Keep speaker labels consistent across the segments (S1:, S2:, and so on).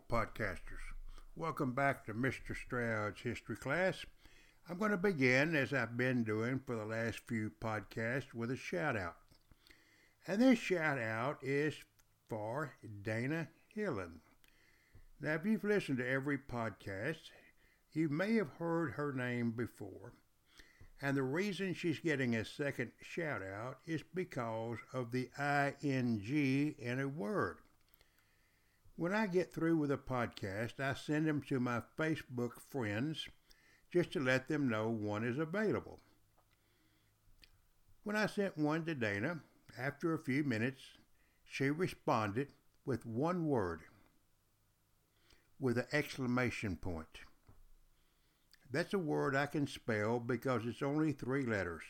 S1: Podcasters. Welcome back to Mr. Stroud's history class. I'm going to begin, as I've been doing for the last few podcasts, with a shout out. And this shout out is for Dana Hillen. Now, if you've listened to every podcast, you may have heard her name before. And the reason she's getting a second shout out is because of the ing in a word. When I get through with a podcast, I send them to my Facebook friends just to let them know one is available. When I sent one to Dana, after a few minutes, she responded with one word, with an exclamation point. That's a word I can spell because it's only three letters.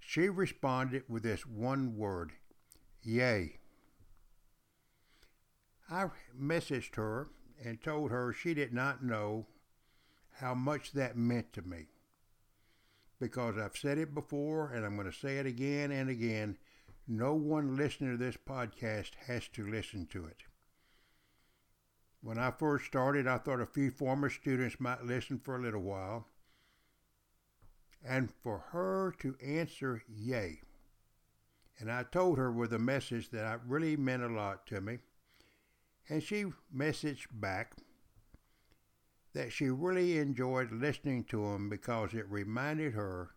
S1: She responded with this one word, yay. I messaged her and told her she did not know how much that meant to me. Because I've said it before and I'm going to say it again and again. No one listening to this podcast has to listen to it. When I first started, I thought a few former students might listen for a little while. And for her to answer yay. And I told her with a message that really meant a lot to me. And she messaged back that she really enjoyed listening to him because it reminded her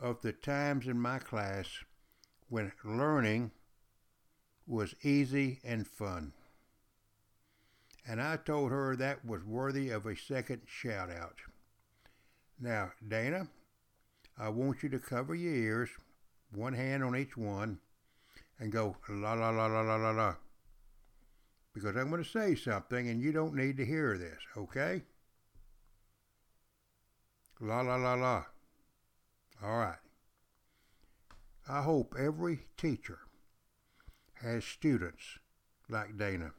S1: of the times in my class when learning was easy and fun. And I told her that was worthy of a second shout out. Now, Dana, I want you to cover your ears, one hand on each one, and go la la la la la la la because I'm going to say something and you don't need to hear this, okay? La la la la. All right. I hope every teacher has students like Dana.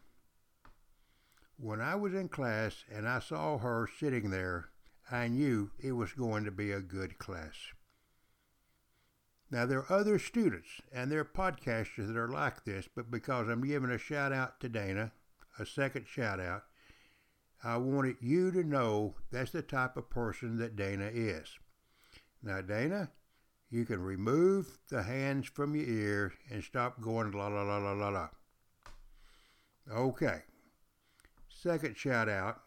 S1: When I was in class and I saw her sitting there, I knew it was going to be a good class. Now, there are other students and there are podcasters that are like this, but because I'm giving a shout out to Dana, a second shout out, I wanted you to know that's the type of person that Dana is. Now, Dana, you can remove the hands from your ears and stop going la la la la la la. Okay. Second shout out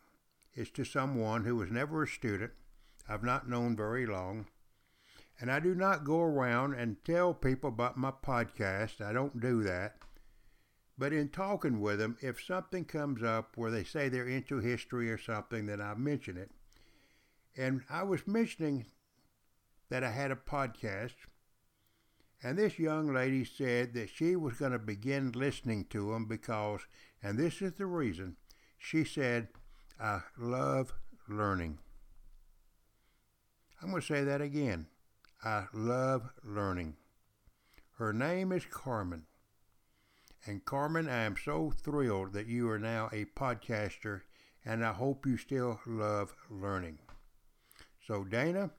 S1: is to someone who was never a student, I've not known very long, and I do not go around and tell people about my podcast. I don't do that. But in talking with them, if something comes up where they say they're into history or something, then I mention it. And I was mentioning that I had a podcast, and this young lady said that she was going to begin listening to them because, and this is the reason, she said, I love learning. I'm going to say that again. I love learning. Her name is Carmen. And Carmen, I am so thrilled that you are now a podcaster, and I hope you still love learning. So, Dana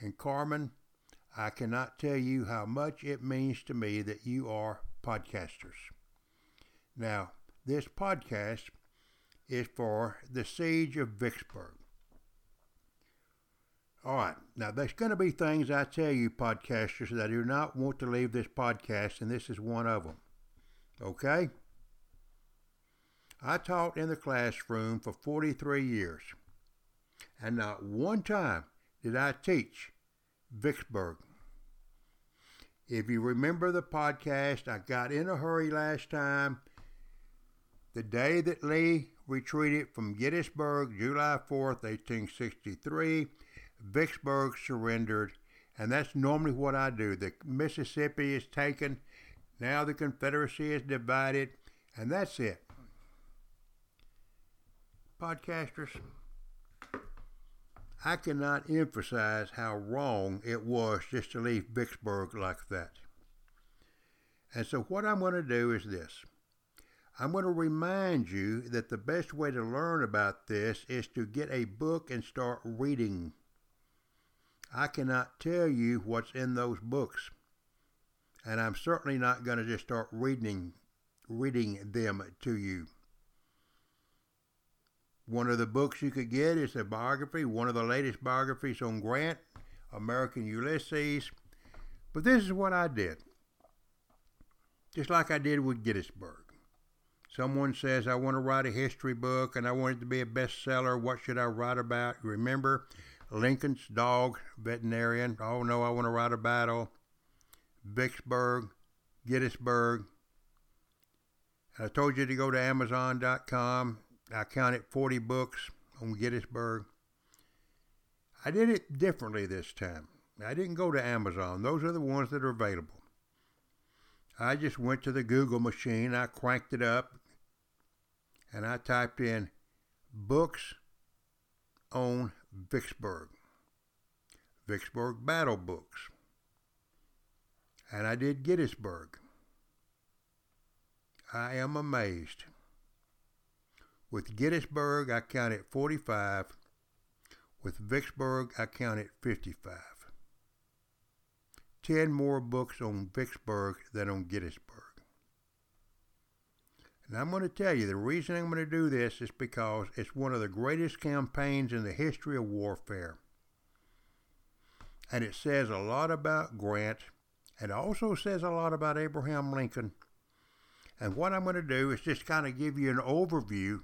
S1: and Carmen, I cannot tell you how much it means to me that you are podcasters. Now, this podcast is for the Siege of Vicksburg. All right. Now, there's going to be things I tell you, podcasters, that I do not want to leave this podcast, and this is one of them. Okay? I taught in the classroom for 43 years, and not one time did I teach Vicksburg. If you remember the podcast, I got in a hurry last time. The day that Lee retreated from Gettysburg, July 4th, 1863, Vicksburg surrendered, and that's normally what I do. The Mississippi is taken, now the Confederacy is divided, and that's it. Podcasters, I cannot emphasize how wrong it was just to leave Vicksburg like that. And so, what I'm going to do is this I'm going to remind you that the best way to learn about this is to get a book and start reading. I cannot tell you what's in those books. And I'm certainly not going to just start reading reading them to you. One of the books you could get is a biography, one of the latest biographies on Grant, American Ulysses. But this is what I did. Just like I did with Gettysburg. Someone says, I want to write a history book and I want it to be a bestseller. What should I write about? Remember Lincoln's dog, veterinarian. Oh no, I want to write a battle. Oh, Vicksburg, Gettysburg. I told you to go to Amazon.com. I counted 40 books on Gettysburg. I did it differently this time. I didn't go to Amazon. Those are the ones that are available. I just went to the Google machine, I cranked it up, and I typed in books on Vicksburg, Vicksburg battle books. And I did Gettysburg. I am amazed. With Gettysburg, I counted 45. With Vicksburg, I counted 55. 10 more books on Vicksburg than on Gettysburg. And I'm going to tell you the reason I'm going to do this is because it's one of the greatest campaigns in the history of warfare. And it says a lot about Grant. It also says a lot about Abraham Lincoln. And what I'm going to do is just kind of give you an overview.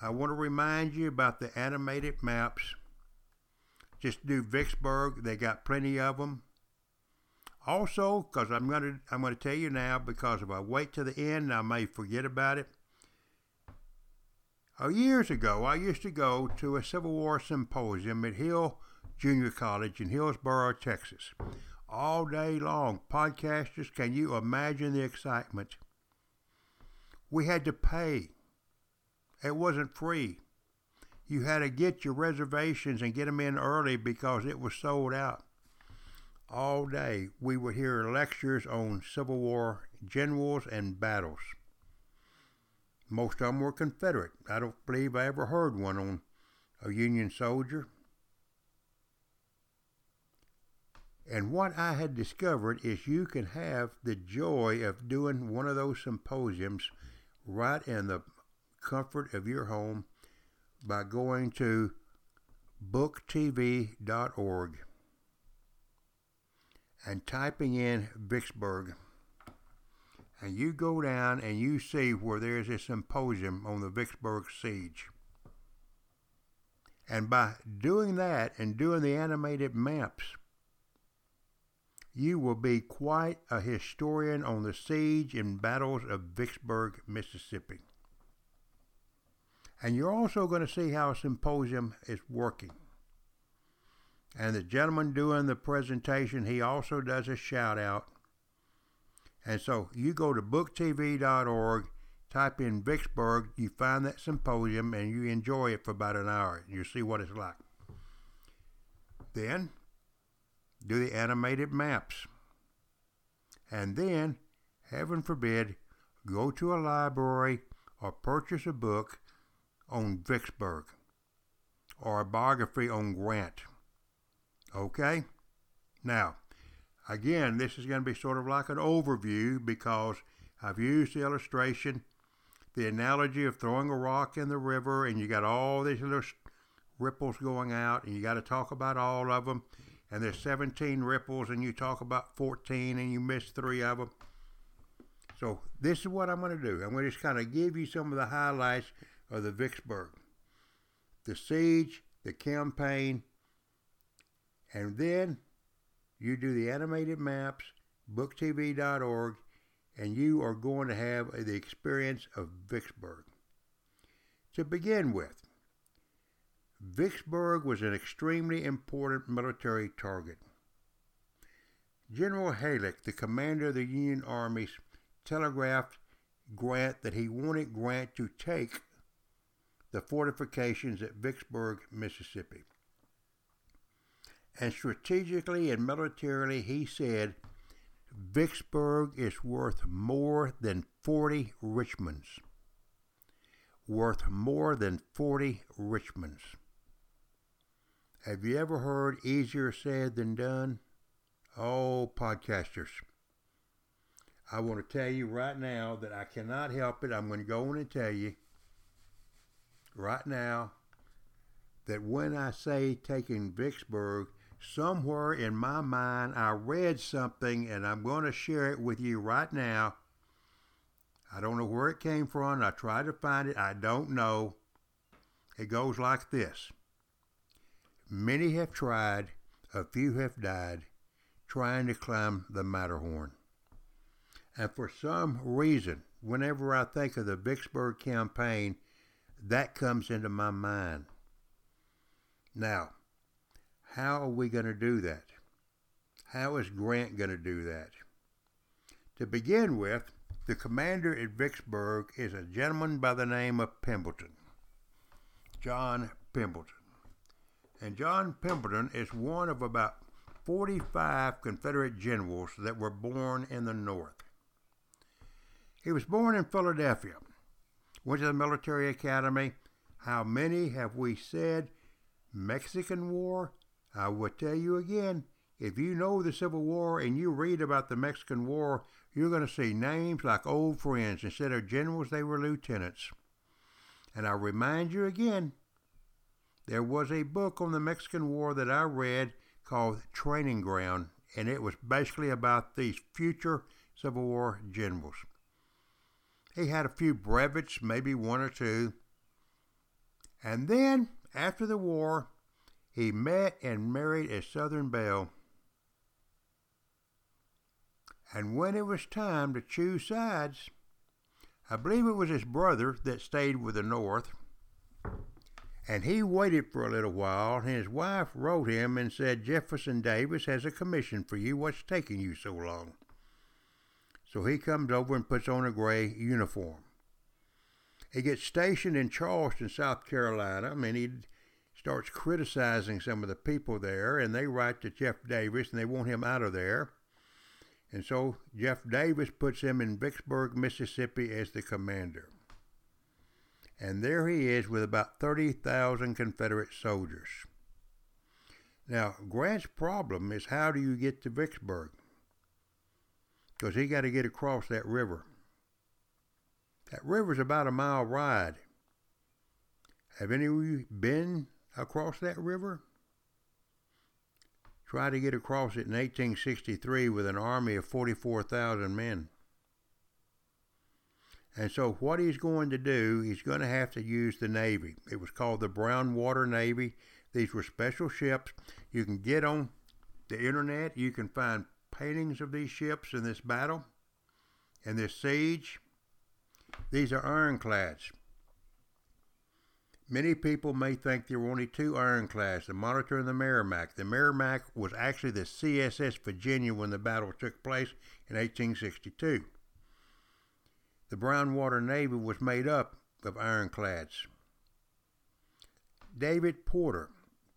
S1: I want to remind you about the animated maps just do Vicksburg. They got plenty of them. Also, because I'm going to I'm going to tell you now, because if I wait to the end, I may forget about it. Uh, years ago, I used to go to a Civil War symposium at Hill Junior College in Hillsboro, Texas. All day long, podcasters, can you imagine the excitement? We had to pay. It wasn't free you had to get your reservations and get them in early because it was sold out. All day we would hear lectures on Civil War generals and battles. Most of them were Confederate. I don't believe I ever heard one on a Union soldier. And what I had discovered is you can have the joy of doing one of those symposiums right in the comfort of your home by going to booktv.org and typing in Vicksburg. And you go down and you see where there's a symposium on the Vicksburg siege. And by doing that and doing the animated maps, you will be quite a historian on the siege and battles of Vicksburg, Mississippi. And you're also going to see how a symposium is working. And the gentleman doing the presentation, he also does a shout out. And so you go to booktv.org, type in Vicksburg, you find that symposium, and you enjoy it for about an hour. You see what it's like. Then do the animated maps. And then, heaven forbid, go to a library or purchase a book on Vicksburg or a biography on Grant. Okay? Now, again, this is going to be sort of like an overview because I've used the illustration, the analogy of throwing a rock in the river, and you got all these little ripples going out, and you got to talk about all of them. And there's 17 ripples, and you talk about 14, and you miss three of them. So this is what I'm going to do. I'm going to just kind of give you some of the highlights of the Vicksburg. The siege, the campaign, and then you do the animated maps, booktv.org, and you are going to have the experience of Vicksburg. To begin with, Vicksburg was an extremely important military target. General Halleck, the commander of the Union armies, telegraphed Grant that he wanted Grant to take the fortifications at Vicksburg, Mississippi. And strategically and militarily, he said, Vicksburg is worth more than 40 Richmonds. Worth more than 40 Richmonds. Have you ever heard easier said than done? Oh, podcasters. I want to tell you right now that I cannot help it. I'm going to go on and tell you right now that when I say taking Vicksburg, somewhere in my mind I read something and I'm going to share it with you right now. I don't know where it came from. I tried to find it. I don't know. It goes like this Many have tried, a few have died, trying to climb the Matterhorn. And for some reason, whenever I think of the Vicksburg campaign, that comes into my mind. Now, how are we going to do that? How is Grant going to do that? To begin with, the commander at Vicksburg is a gentleman by the name of Pemberton, John Pemberton. And John Pemberton is one of about 45 Confederate generals that were born in the North. He was born in Philadelphia, went to the military academy. How many have we said? Mexican War? I will tell you again, if you know the Civil War and you read about the Mexican War, you're going to see names like old friends. Instead of generals, they were lieutenants. And I remind you again, there was a book on the Mexican War that I read called Training Ground, and it was basically about these future Civil War generals. He had a few brevets, maybe one or two. And then, after the war, he met and married a Southern belle. And when it was time to choose sides, I believe it was his brother that stayed with the North. And he waited for a little while, and his wife wrote him and said, Jefferson Davis has a commission for you. What's taking you so long? So he comes over and puts on a gray uniform. He gets stationed in Charleston, South Carolina. I mean, he starts criticizing some of the people there, and they write to Jeff Davis, and they want him out of there. And so Jeff Davis puts him in Vicksburg, Mississippi as the commander. And there he is with about 30,000 Confederate soldiers. Now, Grant's problem is how do you get to Vicksburg? Because he got to get across that river. That river's about a mile wide. Have any of you been across that river? Tried to get across it in 1863 with an army of 44,000 men. And so, what he's going to do, he's going to have to use the Navy. It was called the Brown Water Navy. These were special ships. You can get on the internet, you can find paintings of these ships in this battle, and this siege. These are ironclads. Many people may think there were only two ironclads, the Monitor and the Merrimac. The Merrimac was actually the CSS Virginia when the battle took place in 1862. The Brown Water Navy was made up of ironclads. David Porter,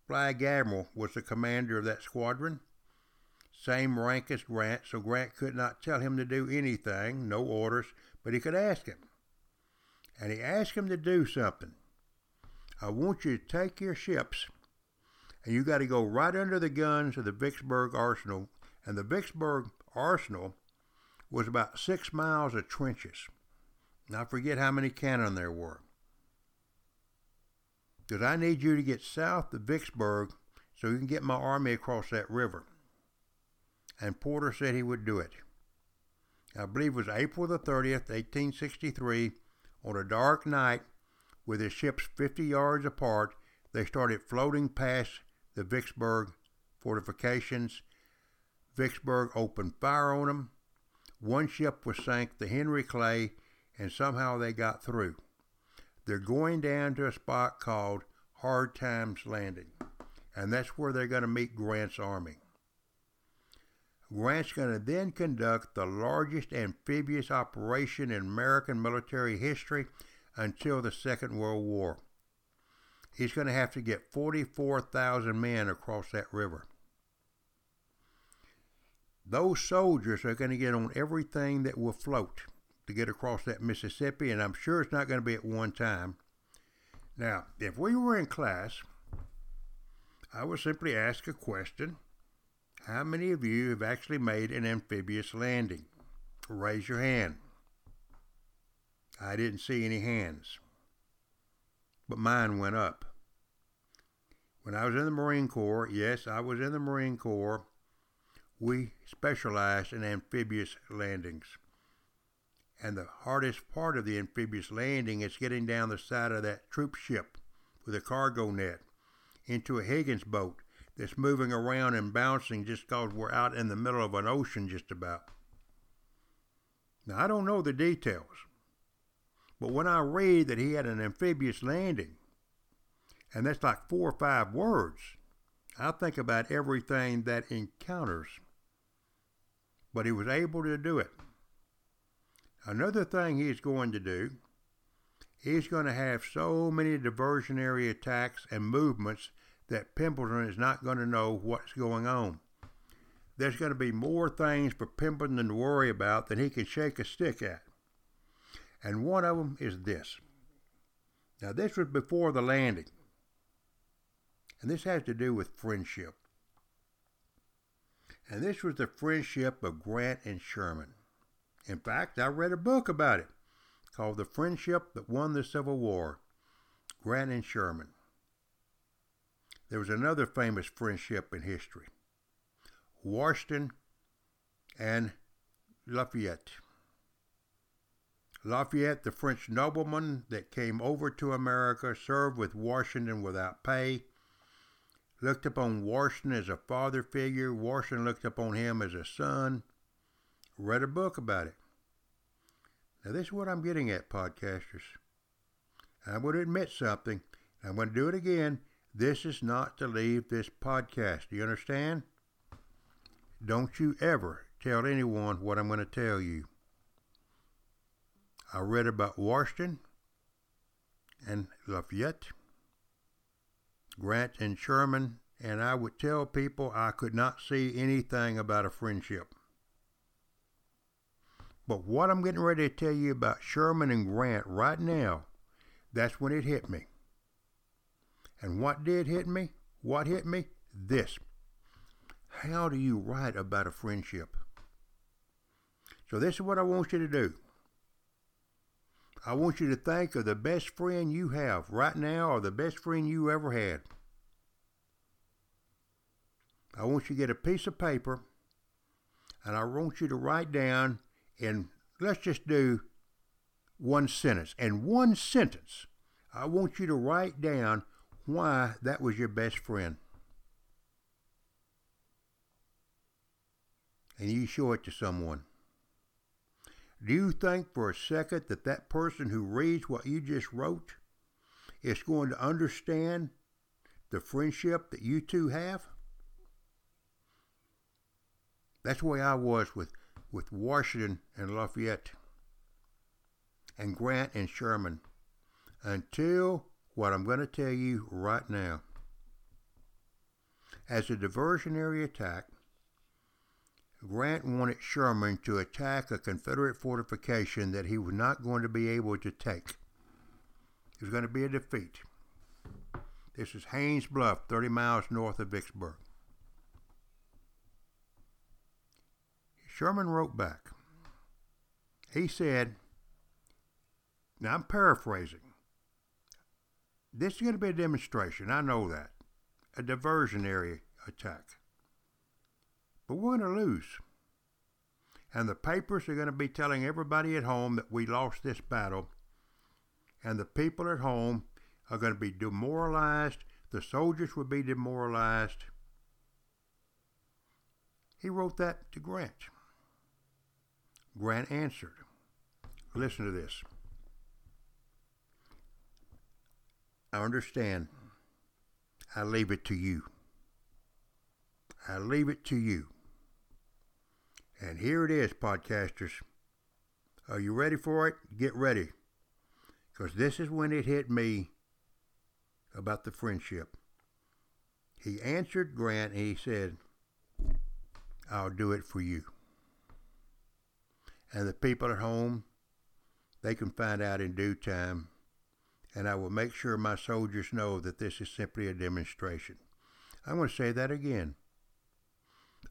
S1: Flag Admiral, was the commander of that squadron. Same rank as Grant, so Grant could not tell him to do anything, no orders, but he could ask him. And he asked him to do something. I want you to take your ships, and you got to go right under the guns of the Vicksburg Arsenal. And the Vicksburg Arsenal was about six miles of trenches. Now, forget how many cannon there were. Because I need you to get south of Vicksburg so you can get my army across that river. And Porter said he would do it. I believe it was April the 30th, 1863, on a dark night, with his ships 50 yards apart, they started floating past the Vicksburg fortifications. Vicksburg opened fire on them. One ship was sank, the Henry Clay, and somehow they got through. They're going down to a spot called Hard Times Landing, and that's where they're going to meet Grant's army. Grant's going to then conduct the largest amphibious operation in American military history until the Second World War. He's going to have to get 44,000 men across that river. Those soldiers are going to get on everything that will float to get across that Mississippi, and I'm sure it's not going to be at one time. Now, if we were in class, I would simply ask a question How many of you have actually made an amphibious landing? Raise your hand. I didn't see any hands. but mine went up. When I was in the Marine Corps, yes, I was in the Marine Corps, we specialized in amphibious landings. And the hardest part of the amphibious landing is getting down the side of that troop ship with a cargo net into a Higgins boat that's moving around and bouncing just because we're out in the middle of an ocean just about. Now, I don't know the details, but when I read that he had an amphibious landing, and that's like four or five words, I think about everything that encounters. But he was able to do it. Another thing he's going to do, he's going to have so many diversionary attacks and movements that Pemberton is not going to know what's going on. There's going to be more things for Pemberton to worry about than he can shake a stick at. And one of them is this. Now, this was before the landing. And this has to do with friendship. And this was the friendship of Grant and Sherman. In fact, I read a book about it called The Friendship That Won the Civil War Grant and Sherman. There was another famous friendship in history Washington and Lafayette. Lafayette, the French nobleman that came over to America, served with Washington without pay, looked upon Washington as a father figure. Washington looked upon him as a son read a book about it. Now, this is what I'm getting at, podcasters. I'm going to admit something. I'm going to do it again. This is not to leave this podcast. Do you understand? Don't you ever tell anyone what I'm going to tell you. I read about Washington and Lafayette, Grant and Sherman, and I would tell people I could not see anything about a friendship. But what I'm getting ready to tell you about Sherman and Grant right now, that's when it hit me. And what did hit me? What hit me? This. How do you write about a friendship? So, this is what I want you to do. I want you to think of the best friend you have right now or the best friend you ever had. I want you to get a piece of paper and I want you to write down and let's just do one sentence. And one sentence, I want you to write down why that was your best friend. And you show it to someone. Do you think for a second that that person who reads what you just wrote is going to understand the friendship that you two have? That's the way I was with with Washington and Lafayette and Grant and Sherman until what I'm going to tell you right now. As a diversionary attack, Grant wanted Sherman to attack a Confederate fortification that he was not going to be able to take. It was going to be a defeat. This is Haines Bluff, 30 miles north of Vicksburg. Sherman wrote back. He said, now I'm paraphrasing. This is going to be a demonstration. I know that. A diversionary attack. But we're going to lose. And the papers are going to be telling everybody at home that we lost this battle. And the people at home are going to be demoralized. The soldiers will be demoralized. He wrote that to Grant. Grant answered. Listen to this. I understand. I leave it to you. I leave it to you. And here it is, podcasters. Are you ready for it? Get ready. Because this is when it hit me about the friendship. He answered Grant and he said, I'll do it for you and the people at home, they can find out in due time. And I will make sure my soldiers know that this is simply a demonstration. I'm going to say that again.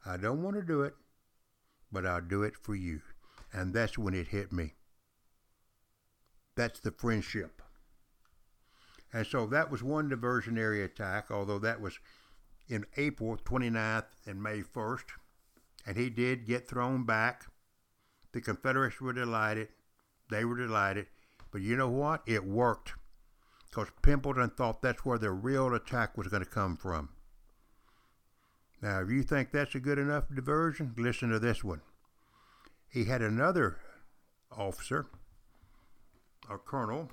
S1: I don't want to do it, but I'll do it for you. And that's when it hit me. That's the friendship. And so that was one diversionary attack, although that was in April 29th and May 1st. And he did get thrown back. The Confederates were delighted. They were delighted. But you know what? It worked. Because Pemberton thought that's where the real attack was going to come from. Now, if you think that's a good enough diversion, listen to this one. He had another officer, a colonel,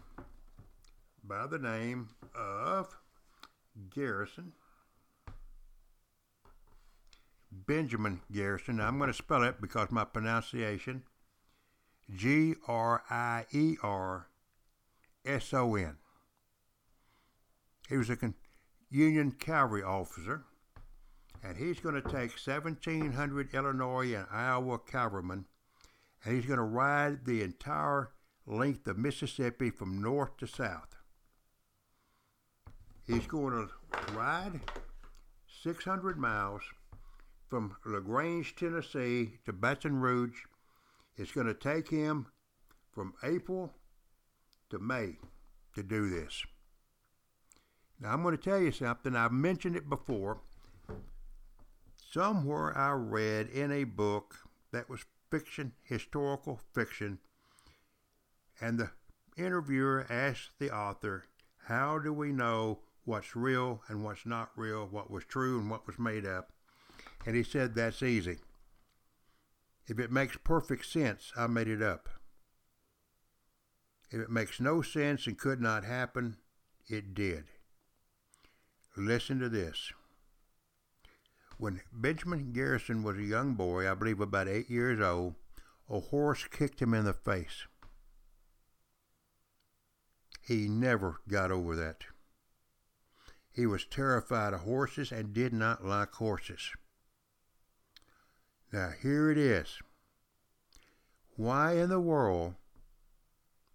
S1: by the name of Grierson. Benjamin Grierson. I'm going to spell it because my pronunciation G R I E R S O N. He was a Union cavalry officer, and he's going to take 1,700 Illinois and Iowa cavalrymen, and he's going to ride the entire length of Mississippi from north to south. He's going to ride 600 miles from LaGrange, Tennessee to Baton Rouge. It's going to take him from April to May to do this. Now, I'm going to tell you something. I've mentioned it before. Somewhere I read in a book that was fiction, historical fiction, and the interviewer asked the author, How do we know what's real and what's not real, what was true and what was made up. And he said, That's easy. If it makes perfect sense, I made it up. If it makes no sense and could not happen, it did. Listen to this. When Benjamin Grierson was a young boy, I believe about eight years old, a horse kicked him in the face. He never got over that. He was terrified of horses and did not like horses. Now, here it is. Why in the world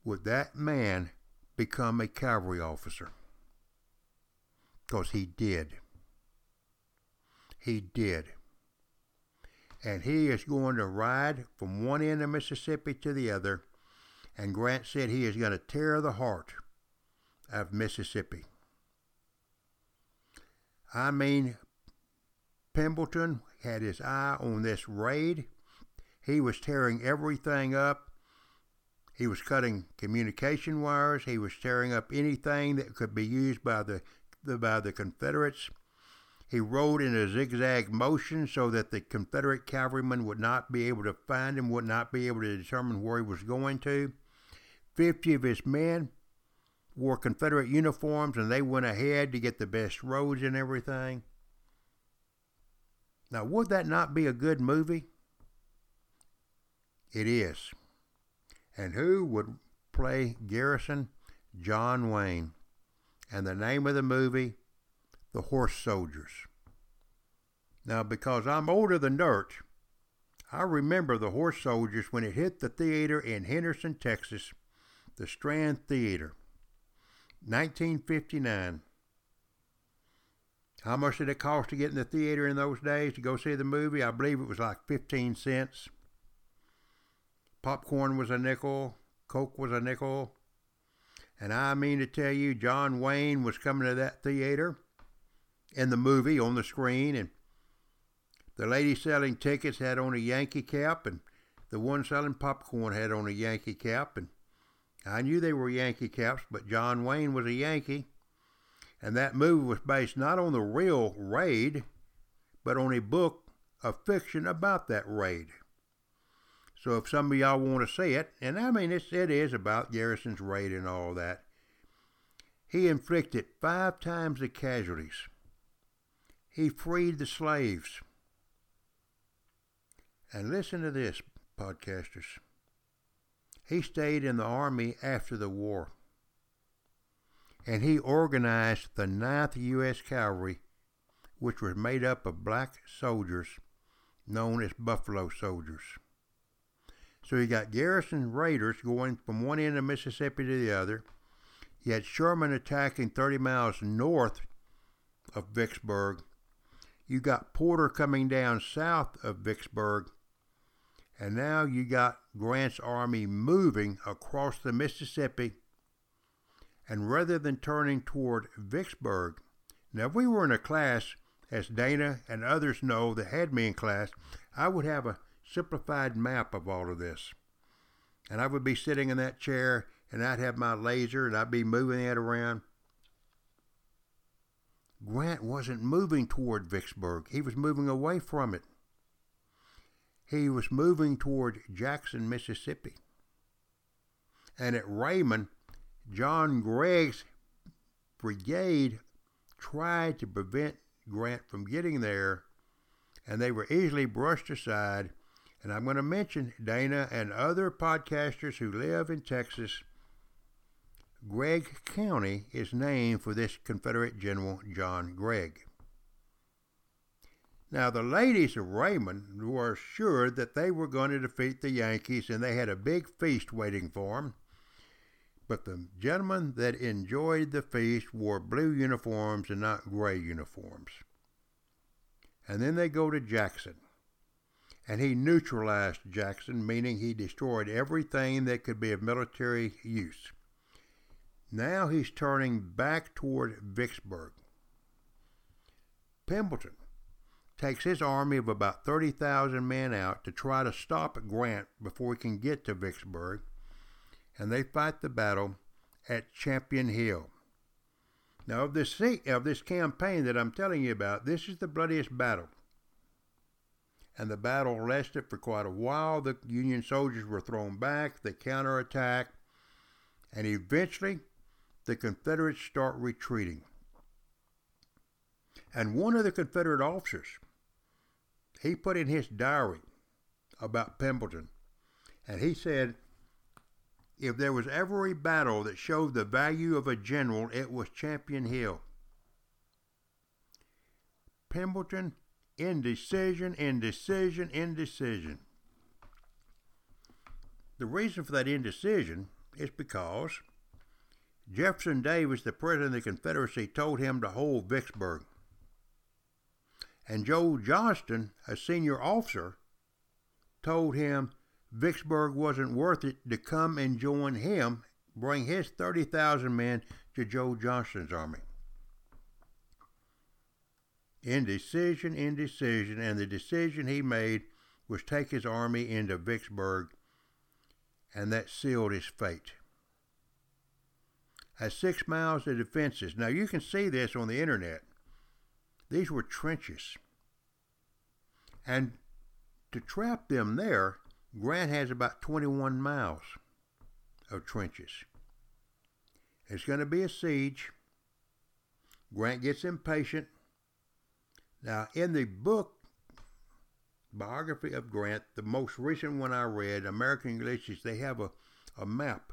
S1: would that man become a cavalry officer? Because he did. He did. And he is going to ride from one end of Mississippi to the other. And Grant said he is going to tear the heart of Mississippi. I mean, Pemberton had his eye on this raid. He was tearing everything up. He was cutting communication wires. He was tearing up anything that could be used by the, the by the Confederates. He rode in a zigzag motion so that the Confederate cavalrymen would not be able to find him, would not be able to determine where he was going to. Fifty of his men wore Confederate uniforms and they went ahead to get the best roads and everything. Now, would that not be a good movie? It is. And who would play Grierson? John Wayne. And the name of the movie, The Horse Soldiers. Now, because I'm older than dirt, I remember The Horse Soldiers when it hit the theater in Henderson, Texas, the Strand Theater. 1959. How much did it cost to get in the theater in those days to go see the movie? I believe it was like 15 cents. Popcorn was a nickel, Coke was a nickel. And I mean to tell you, John Wayne was coming to that theater in the movie on the screen, and the lady selling tickets had on a Yankee cap, and the one selling popcorn had on a Yankee cap, and I knew they were Yankee caps, but John Wayne was a Yankee. And that movie was based not on the real raid, but on a book of fiction about that raid. So if some of y'all want to see it, and I mean it's, it is about Grierson's raid and all that, he inflicted five times the casualties. He freed the slaves. And listen to this, podcasters. He stayed in the Army after the war. And he organized the 9th U.S. Cavalry, which was made up of black soldiers known as Buffalo Soldiers. So you got Grierson Raiders going from one end of Mississippi to the other. You had Sherman attacking 30 miles north of Vicksburg. You got Porter coming down south of Vicksburg and now you got Grant's army moving across the Mississippi and rather than turning toward Vicksburg, now if we were in a class, as Dana and others know that had me in class, I would have a simplified map of all of this. And I would be sitting in that chair and I'd have my laser and I'd be moving it around. Grant wasn't moving toward Vicksburg, he was moving away from it. He was moving toward Jackson, Mississippi. And at Raymond, John Gregg's brigade tried to prevent Grant from getting there, and they were easily brushed aside. And I'm going to mention Dana and other podcasters who live in Texas Gregg County is named for this Confederate General John Gregg. Now, the ladies of Raymond were assured that they were going to defeat the Yankees, and they had a big feast waiting for them. But the gentlemen that enjoyed the feast wore blue uniforms and not gray uniforms. And then they go to Jackson. And he neutralized Jackson, meaning he destroyed everything that could be of military use. Now he's turning back toward Vicksburg. Pemberton takes his army of about 30,000 men out to try to stop Grant before he can get to Vicksburg, and they fight the battle at Champion Hill. Now, of this, of this campaign that I'm telling you about, this is the bloodiest battle. And the battle lasted for quite a while. The Union soldiers were thrown back, they counterattacked, and eventually the Confederates start retreating. And one of the Confederate officers, he put in his diary about Pemberton, and he said, if there was ever a battle that showed the value of a general, it was Champion Hill. Pemberton, indecision, indecision, indecision. The reason for that indecision is because Jefferson Davis, the president of the Confederacy, told him to hold Vicksburg. And Joe Johnston, a senior officer, told him Vicksburg wasn't worth it to come and join him, bring his 30,000 men to Joe Johnston's army. Indecision, indecision, and the decision he made was take his army into Vicksburg, and that sealed his fate has six miles of defenses. Now you can see this on the internet. These were trenches. And to trap them there, Grant has about 21 miles of trenches. It's going to be a siege. Grant gets impatient. Now, in the book, biography of Grant, the most recent one I read, American Ulysses, they have a, a map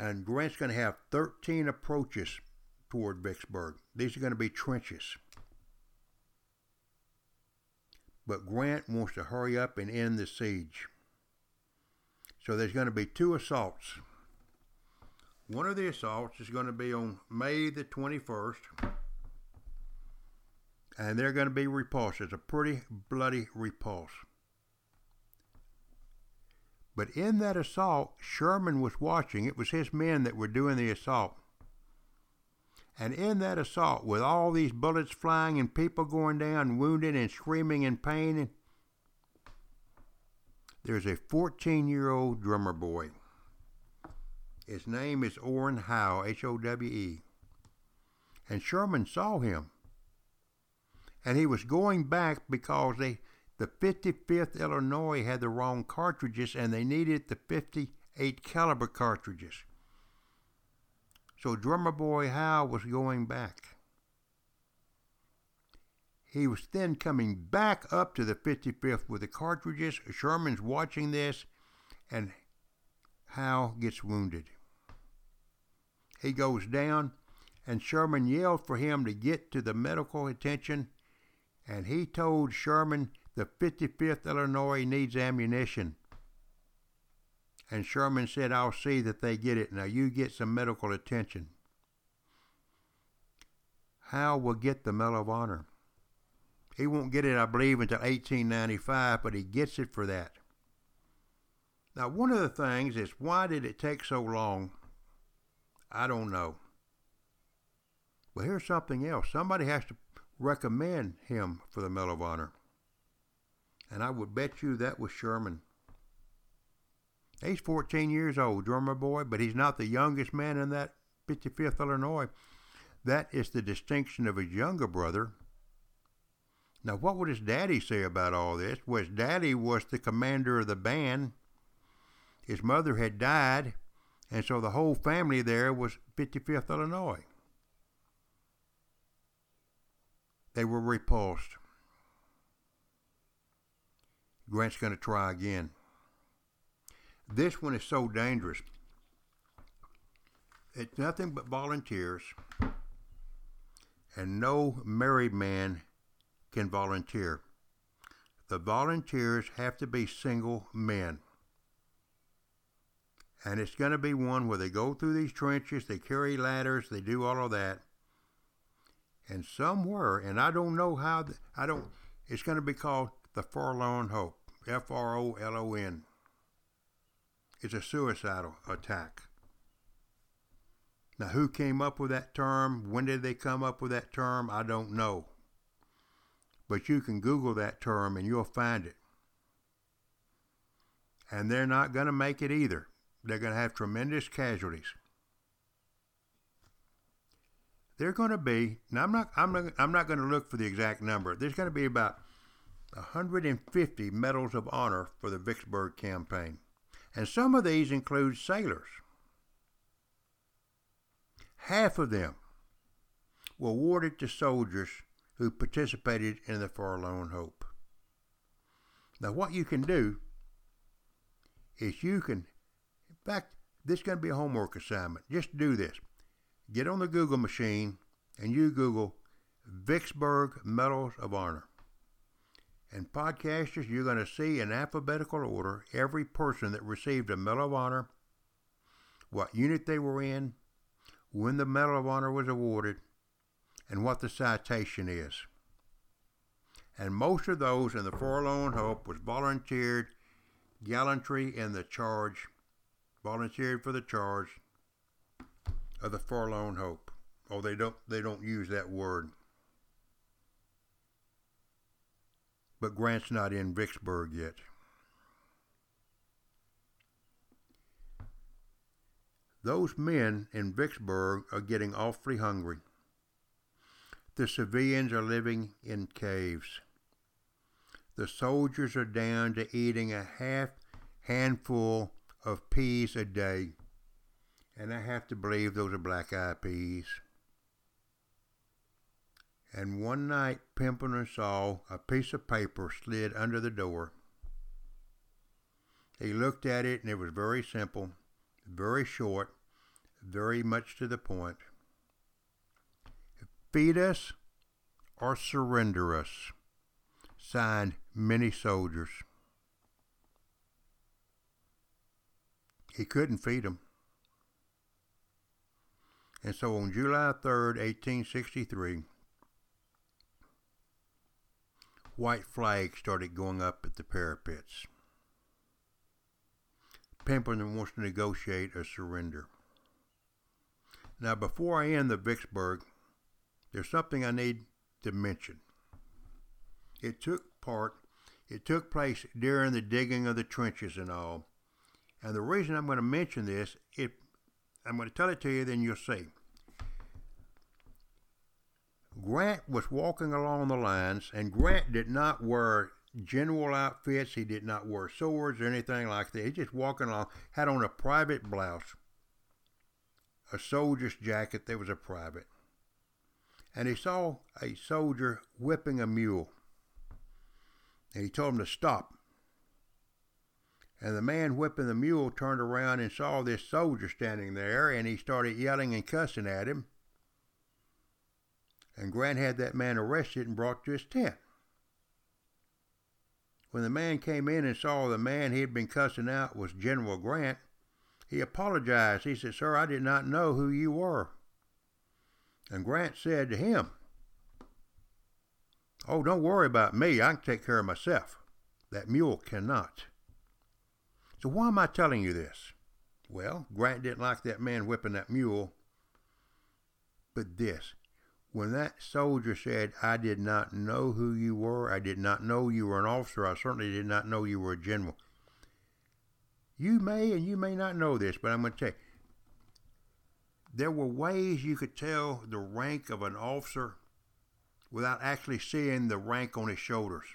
S1: and Grant's going to have 13 approaches toward Vicksburg. These are going to be trenches. But Grant wants to hurry up and end the siege. So there's going to be two assaults. One of the assaults is going to be on May the 21st. And they're going to be repulsed. It's a pretty bloody repulse. But in that assault, Sherman was watching. It was his men that were doing the assault. And in that assault, with all these bullets flying and people going down, wounded and screaming in pain, there's a 14 year old drummer boy. His name is Orrin Howe, H O W E. And Sherman saw him. And he was going back because they the 55th Illinois had the wrong cartridges and they needed the 58 caliber cartridges. So drummer boy Howe was going back. He was then coming back up to the 55th with the cartridges. Sherman's watching this, and Howe gets wounded. He goes down, and Sherman yelled for him to get to the medical attention, and he told Sherman the 55th Illinois needs ammunition. And Sherman said, I'll see that they get it. Now you get some medical attention. Howe will get the Medal of Honor. He won't get it, I believe, until 1895, but he gets it for that. Now, one of the things is why did it take so long I don't know. But here's something else. Somebody has to recommend him for the Medal of Honor. And I would bet you that was Sherman. He's 14 years old, drummer boy, but he's not the youngest man in that 55th Illinois. That is the distinction of his younger brother. Now, what would his daddy say about all this? Well, his daddy was the commander of the band. His mother had died, and so the whole family there was 55th Illinois. They were repulsed. Grant's going to try again. This one is so dangerous. It's nothing but volunteers, and no married man can volunteer. The volunteers have to be single men. And it's going to be one where they go through these trenches, they carry ladders, they do all of that. And somewhere, and I don't know how, I don't, it's going to be called the Forlorn Hope. F R O L O N. It's a suicidal attack. Now, who came up with that term? When did they come up with that term? I don't know. But you can Google that term and you'll find it. And they're not going to make it either. They're going to have tremendous casualties. They're going to be, now I'm not, I'm not, I'm not going to look for the exact number. There's going to be about 150 medals of honor for the Vicksburg campaign. And some of these include sailors. Half of them were awarded to soldiers who participated in the Forlorn Hope. Now, what you can do is you can, in fact, this is going to be a homework assignment. Just do this. Get on the Google machine and you Google Vicksburg Medals of Honor. And podcasters, you're going to see in alphabetical order every person that received a Medal of Honor, what unit they were in, when the Medal of Honor was awarded, and what the citation is. And most of those in the Forlorn Hope was volunteered gallantry in the charge, volunteered for the charge of the Forlorn Hope. Oh, they don't they don't use that word. But Grant's not in Vicksburg yet. Those men in Vicksburg are getting awfully hungry. The civilians are living in caves. The soldiers are down to eating a half handful of peas a day. And I have to believe those are black eyed peas. And one night, Pemberton saw a piece of paper slid under the door. He looked at it, and it was very simple, very short, very much to the point. Feed us or surrender us. Signed, many soldiers. He couldn't feed them. And so on July 3rd, 1863, white flags started going up at the parapets. Pemberton wants to negotiate a surrender. Now, before I end the Vicksburg, there's something I need to mention. It took part, it took place during the digging of the trenches and all. And the reason I'm going to mention this, if I'm going to tell it to you, then you'll see. Grant was walking along the lines, and Grant did not wear general outfits. He did not wear swords or anything like that. He just walking along, had on a private blouse, a soldier's jacket that was a private. And he saw a soldier whipping a mule. And he told him to stop. And the man whipping the mule turned around and saw this soldier standing there, and he started yelling and cussing at him and Grant had that man arrested and brought to his tent. When the man came in and saw the man he had been cussing out was General Grant, he apologized. He said, Sir, I did not know who you were. And Grant said to him, Oh, don't worry about me. I can take care of myself. That mule cannot. So why am I telling you this? Well, Grant didn't like that man whipping that mule, but this. When that soldier said, I did not know who you were, I did not know you were an officer, I certainly did not know you were a general. You may and you may not know this, but I'm going to tell you. There were ways you could tell the rank of an officer without actually seeing the rank on his shoulders.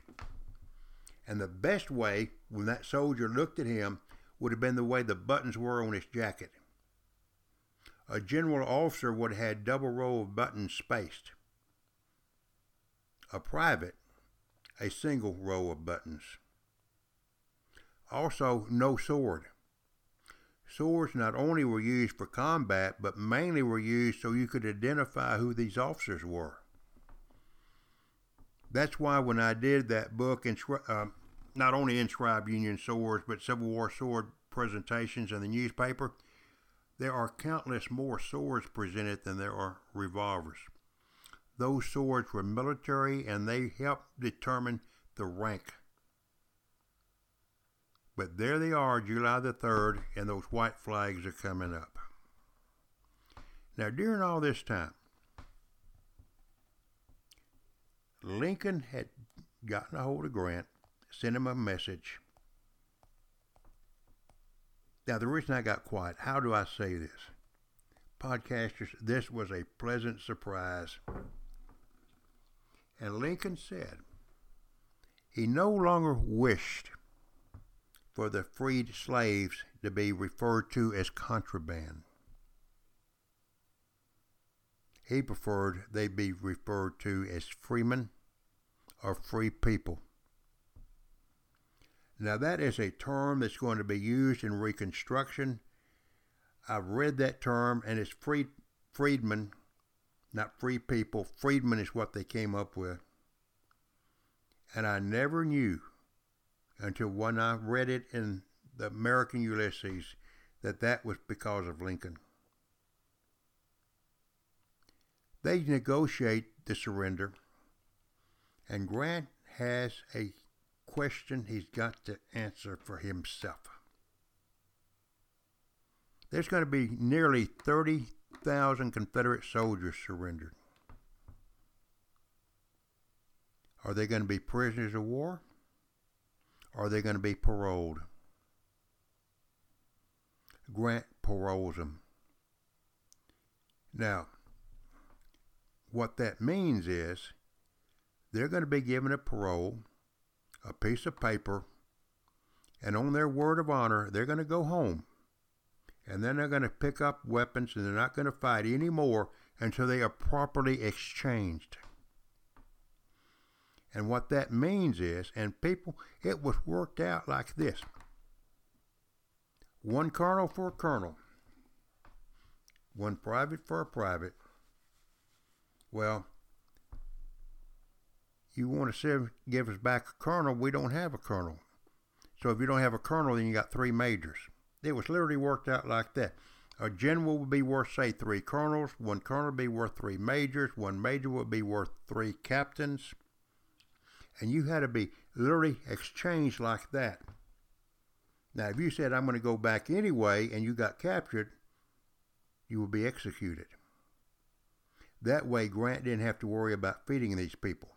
S1: And the best way, when that soldier looked at him, would have been the way the buttons were on his jacket. A general officer would have had double row of buttons spaced. A private, a single row of buttons. Also, no sword. Swords not only were used for combat, but mainly were used so you could identify who these officers were. That's why when I did that book, uh, not only inscribed Union swords, but Civil War sword presentations in the newspaper, there are countless more swords presented than there are revolvers. Those swords were military and they helped determine the rank. But there they are, July the 3rd, and those white flags are coming up. Now, during all this time, Lincoln had gotten a hold of Grant, sent him a message. Now, the reason I got quiet, how do I say this? Podcasters, this was a pleasant surprise. And Lincoln said he no longer wished for the freed slaves to be referred to as contraband. He preferred they be referred to as freemen or free people. Now, that is a term that's going to be used in Reconstruction. I've read that term, and it's free, freedmen, not free people. Freedmen is what they came up with. And I never knew until when I read it in the American Ulysses that that was because of Lincoln. They negotiate the surrender, and Grant has a question he's got to answer for himself. There's going to be nearly 30,000 Confederate soldiers surrendered. Are they going to be prisoners of war? Are they going to be paroled? Grant paroles them. Now, what that means is they're going to be given a parole a piece of paper, and on their word of honor, they're going to go home. And then they're going to pick up weapons and they're not going to fight anymore until they are properly exchanged. And what that means is, and people, it was worked out like this one colonel for a colonel, one private for a private. Well, you want to give us back a colonel, we don't have a colonel. So if you don't have a colonel, then you got three majors. It was literally worked out like that. A general would be worth, say, three colonels. One colonel would be worth three majors. One major would be worth three captains. And you had to be literally exchanged like that. Now, if you said, I'm going to go back anyway, and you got captured, you would be executed. That way, Grant didn't have to worry about feeding these people.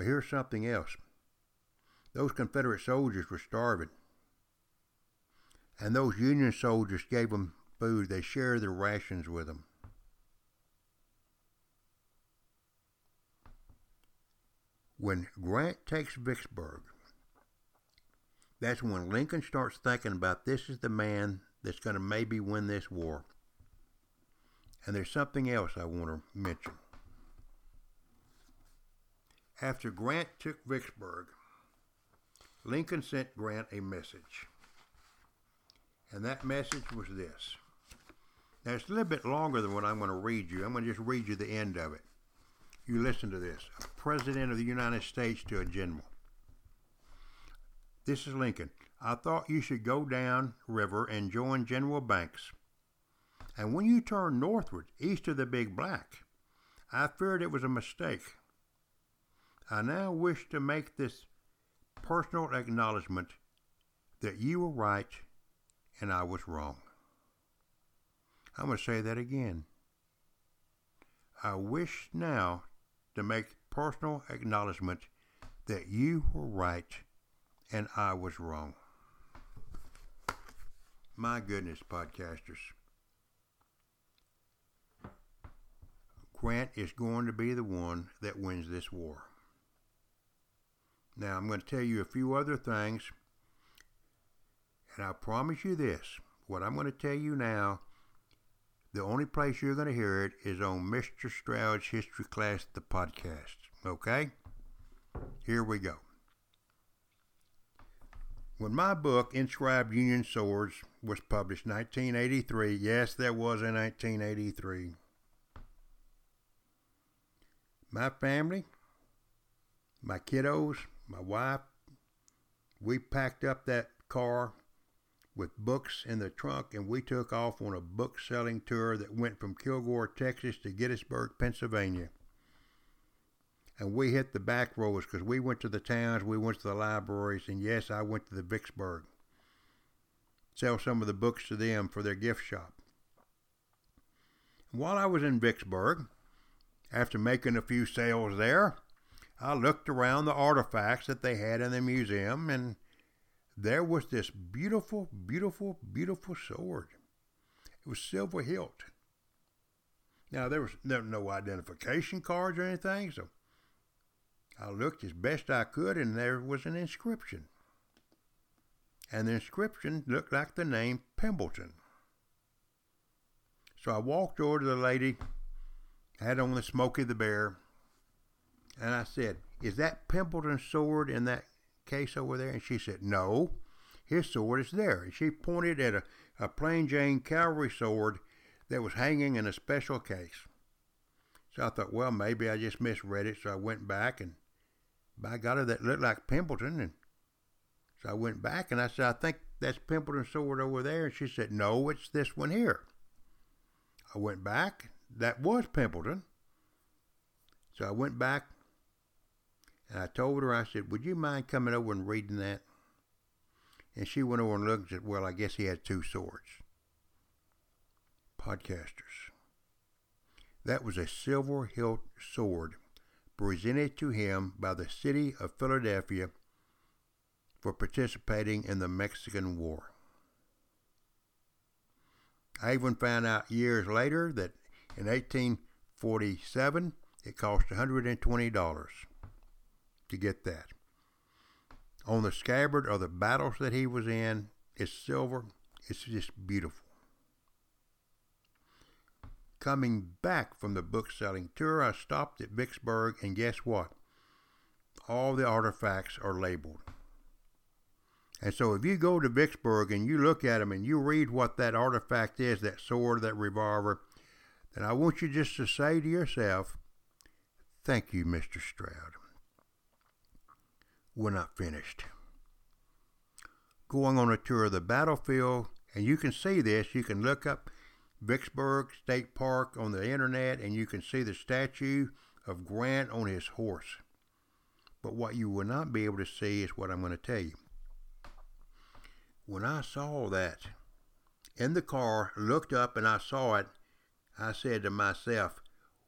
S1: But here's something else. Those Confederate soldiers were starving. And those Union soldiers gave them food. They shared their rations with them. When Grant takes Vicksburg, that's when Lincoln starts thinking about this is the man that's going to maybe win this war. And there's something else I want to mention. After Grant took Vicksburg, Lincoln sent Grant a message. And that message was this. Now, it's a little bit longer than what I'm going to read you. I'm going to just read you the end of it. You listen to this. A President of the United States to a general. This is Lincoln. I thought you should go down river and join General Banks. And when you turned northward, east of the Big Black, I feared it was a mistake. I now wish to make this personal acknowledgement that you were right and I was wrong. I'm going to say that again. I wish now to make personal acknowledgement that you were right and I was wrong. My goodness, podcasters. Grant is going to be the one that wins this war. Now, I'm going to tell you a few other things, and I promise you this what I'm going to tell you now, the only place you're going to hear it is on Mr. Stroud's History Class, the podcast. Okay? Here we go. When my book, Inscribed Union Swords, was published 1983, yes, that was in 1983, my family, my kiddos, my wife, we packed up that car with books in the trunk and we took off on a book selling tour that went from Kilgore, Texas to Gettysburg, Pennsylvania and we hit the back roads because we went to the towns, we went to the libraries, and yes, I went to the Vicksburg. Sell some of the books to them for their gift shop. While I was in Vicksburg, after making a few sales there, I looked around the artifacts that they had in the museum, and there was this beautiful, beautiful, beautiful sword. It was silver hilt. Now there was no identification cards or anything, so I looked as best I could, and there was an inscription. And the inscription looked like the name Pemberton. So I walked over to the lady, had on the Smokey the Bear, and I said, Is that Pemberton's sword in that case over there? And she said, No, his sword is there. And she pointed at a, a plain Jane cavalry sword that was hanging in a special case. So I thought, well, maybe I just misread it. So I went back and by golly, that looked like Pemberton. And so I went back and I said, I think that's Pemberton's sword over there. And she said, No, it's this one here. I went back. That was Pemberton. So I went back and I told her, I said, Would you mind coming over and reading that? And she went over and looked and said, Well, I guess he had two swords. Podcasters. That was a silver hilt sword presented to him by the city of Philadelphia for participating in the Mexican War. I even found out years later that in 1847 it cost $120 to get that. On the scabbard of the battles that he was in, it's silver. It's just beautiful. Coming back from the book selling tour, I stopped at Vicksburg, and guess what? All the artifacts are labeled. And so if you go to Vicksburg and you look at them and you read what that artifact is, that sword, that revolver, then I want you just to say to yourself, Thank you, Mr. Stroud. We're not finished. Going on a tour of the battlefield, and you can see this, you can look up Vicksburg State Park on the internet and you can see the statue of Grant on his horse. But what you will not be able to see is what I'm going to tell you. When I saw that in the car, looked up and I saw it, I said to myself,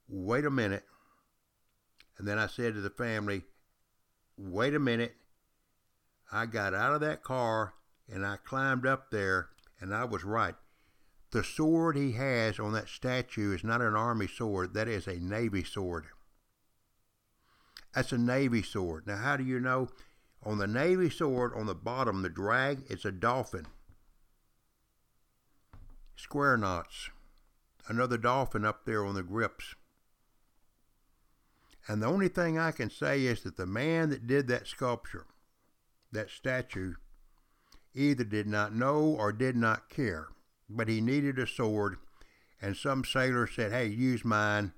S1: wait a minute. And then I said to the family, wait a minute. I got out of that car and I climbed up there and I was right. The sword he has on that statue is not an army sword, that is a navy sword. That's a navy sword. Now, how do you know? On the navy sword, on the bottom, the drag, it's a dolphin. Square knots. Another dolphin up there on the grips. And the only thing I can say is that the man that did that sculpture, that statue, either did not know or did not care but he needed a sword, and some sailor said, Hey, use mine.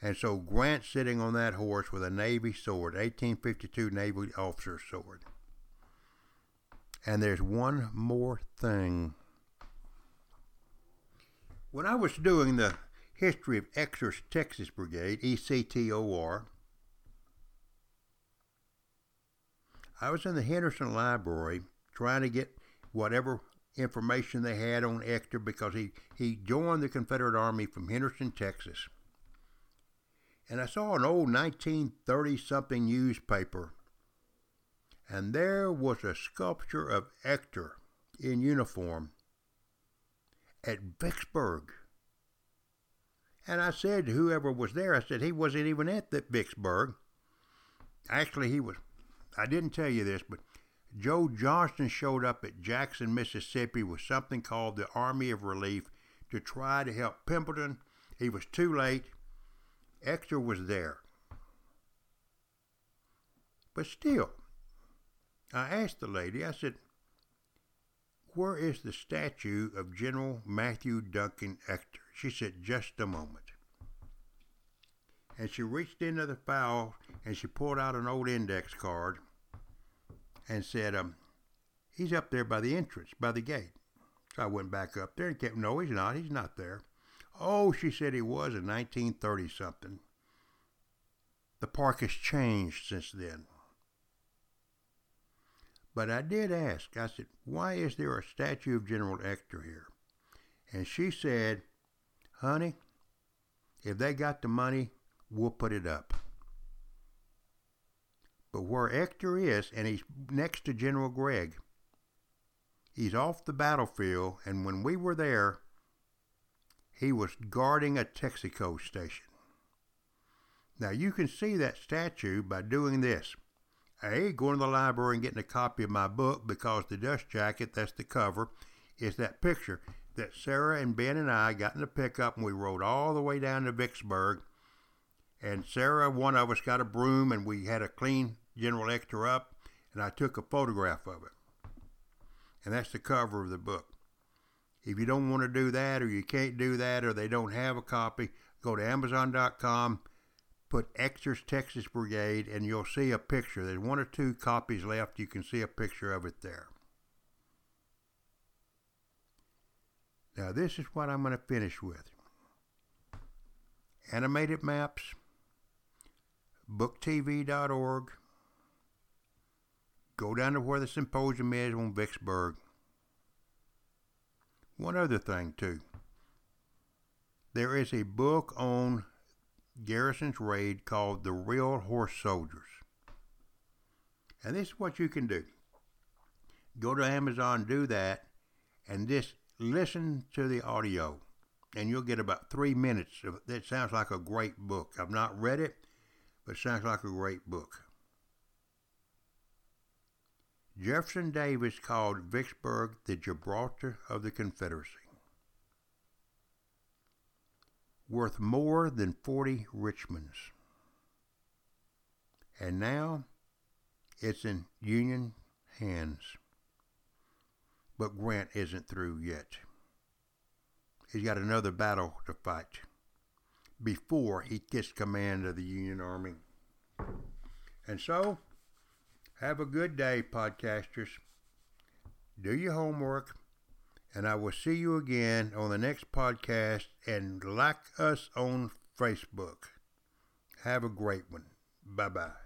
S1: And so Grant sitting on that horse with a Navy sword, 1852 Navy officer sword. And there's one more thing. When I was doing the history of Ector's Texas Brigade, ECTOR, I was in the Henderson Library trying to get whatever information they had on Exeter because he, he joined the Confederate Army from Henderson, Texas. and I saw an old 1930 something newspaper, and there was a sculpture of Ector in uniform at Vicksburg. And I said to whoever was there, I said he wasn't even at the Vicksburg. Actually, he was. I didn't tell you this, but Joe Johnston showed up at Jackson, Mississippi with something called the Army of Relief to try to help Pemberton. He was too late. Ector was there. But still, I asked the lady, I said, where is the statue of General Matthew Duncan Ector? She said, just a moment. And she reached into the file and she pulled out an old index card and said, um, he's up there by the entrance, by the gate. So I went back up there and kept, no, he's not. He's not there. Oh, she said he was in 1930 something. The park has changed since then. But I did ask, I said, why is there a statue of General Ector here? And she said, honey, if they got the money, we'll put it up. But where Ector is, and he's next to General Gregg, he's off the battlefield, and when we were there, he was guarding a Texaco station. Now you can see that statue by doing this. A, going to the library and getting a copy of my book because the dust jacket, that's the cover, is that picture that Sarah and Ben and I got in the pickup and we rode all the way down to Vicksburg. And Sarah, one of us, got a broom and we had a clean General Ector up and I took a photograph of it. And that's the cover of the book. If you don't want to do that or you can't do that or they don't have a copy, go to Amazon.com put Ector's Texas Brigade and you'll see a picture. There's one or two copies left. You can see a picture of it there. Now, this is what I'm going to finish with animated maps, booktv.org. Go down to where the symposium is on Vicksburg. One other thing, too. There is a book on Grierson's raid called The Real Horse Soldiers. And this is what you can do. Go to Amazon, do that, and just listen to the audio. And you'll get about three minutes of it. That sounds like a great book. I've not read it, but it sounds like a great book. Jefferson Davis called Vicksburg the Gibraltar of the Confederacy worth more than 40 Richmonds. And now it's in Union hands. But Grant isn't through yet. He's got another battle to fight before he gets command of the Union Army. And so, have a good day, podcasters. Do your homework and I will see you again on the next podcast and like us on Facebook. Have a great one. Bye bye.